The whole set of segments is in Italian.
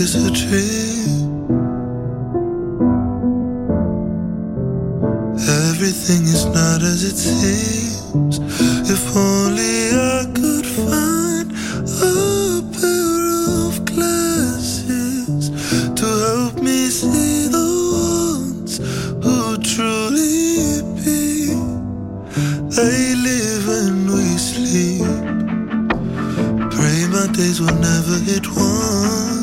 is a dream. Everything is not as it seems. If only I could find a pair of glasses to help me see the ones who truly be. They live and we sleep. Pray my days will never hit one.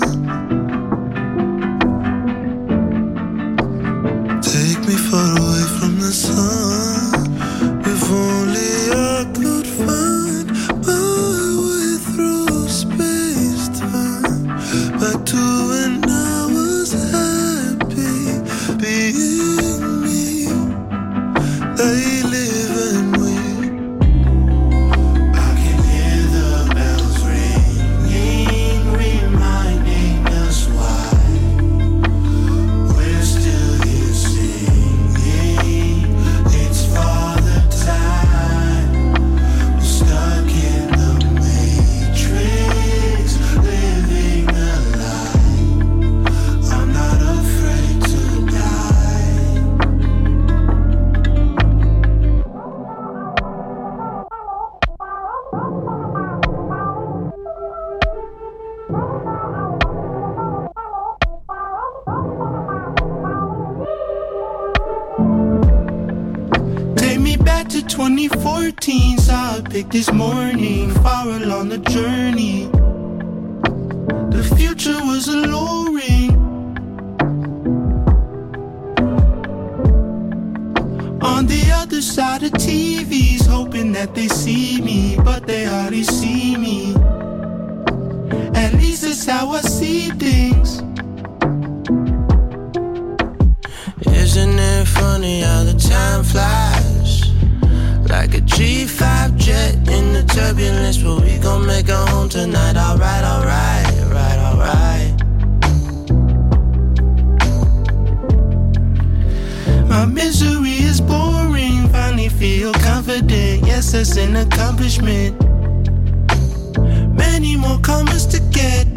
My misery is boring. Finally feel confident. Yes, that's an accomplishment. Many more commas to get.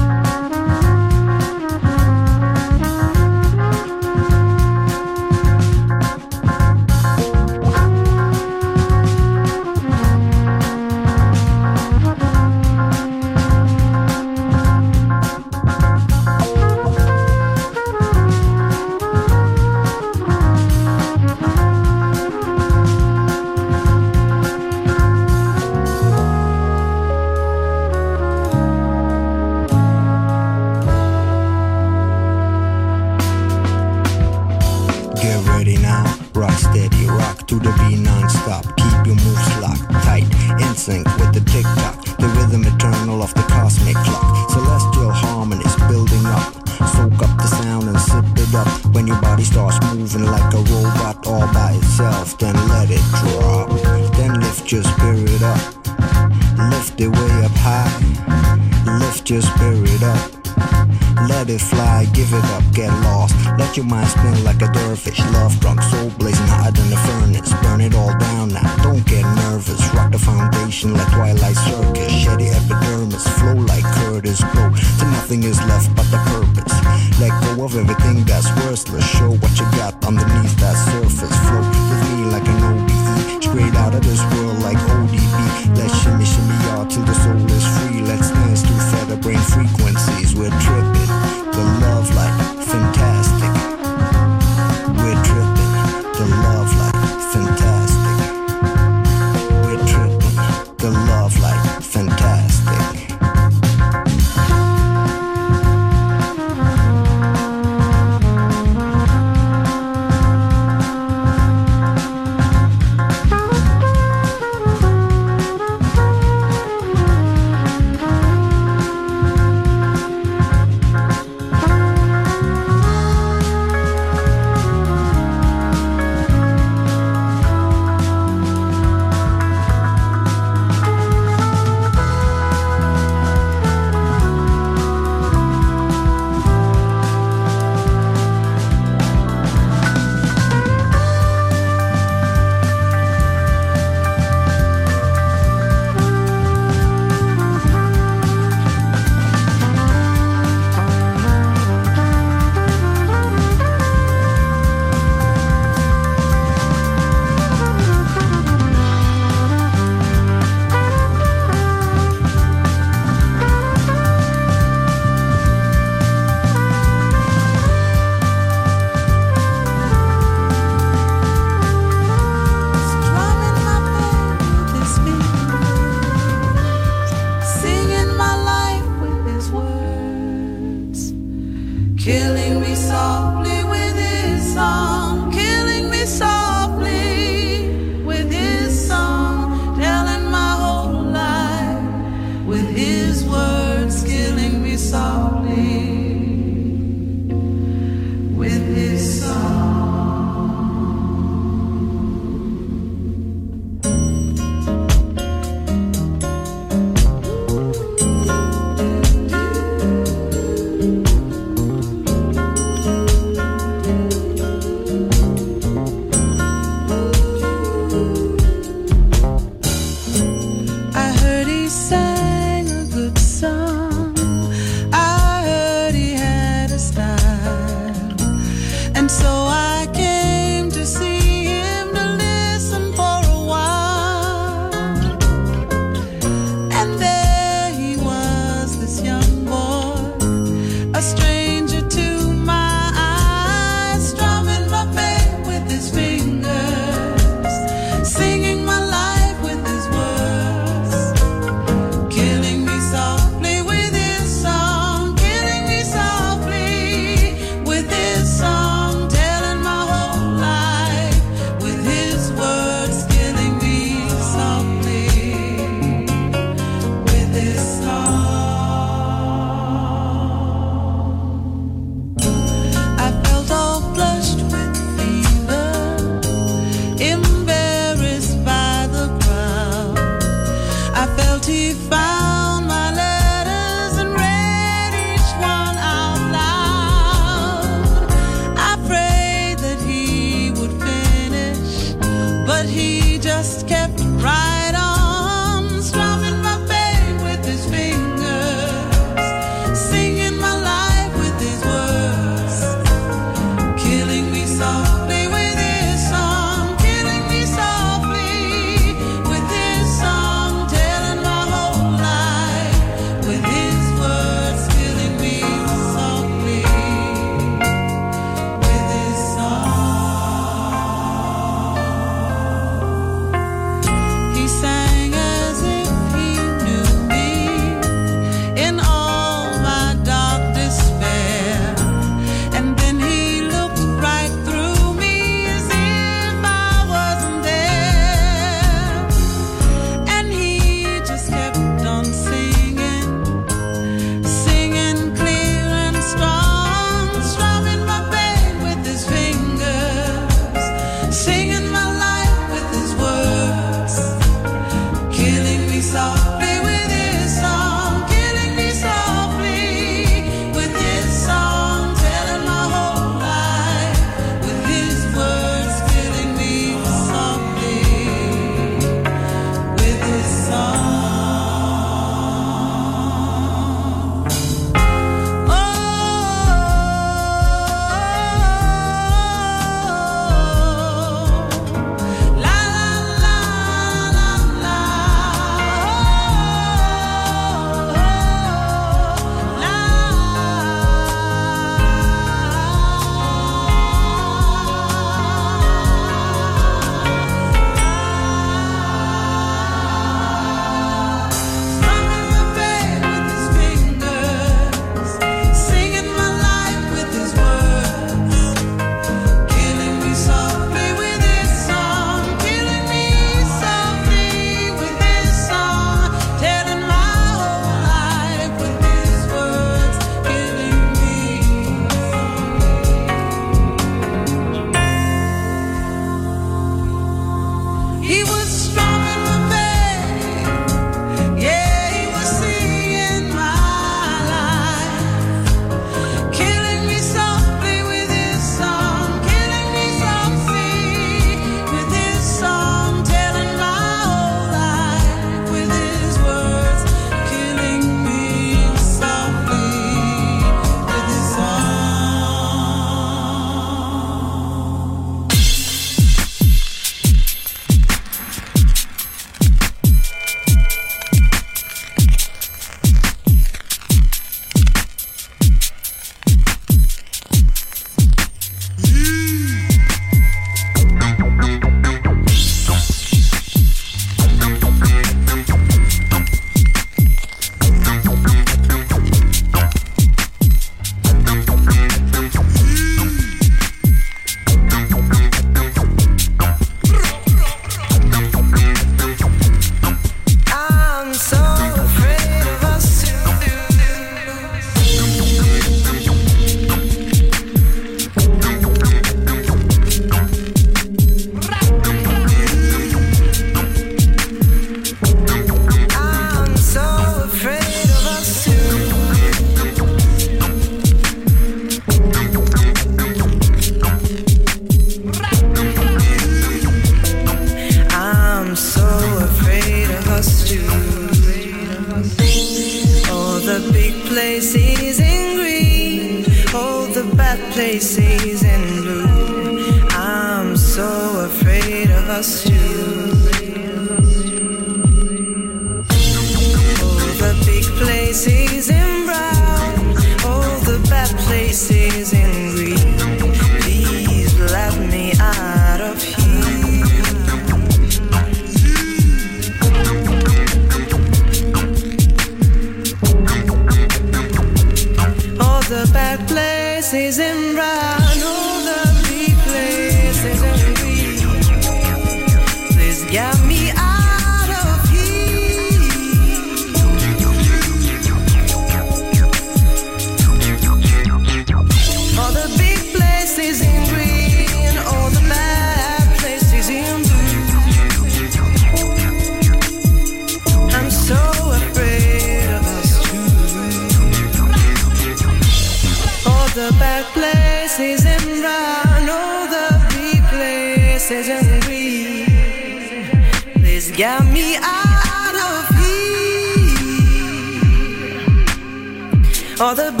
All the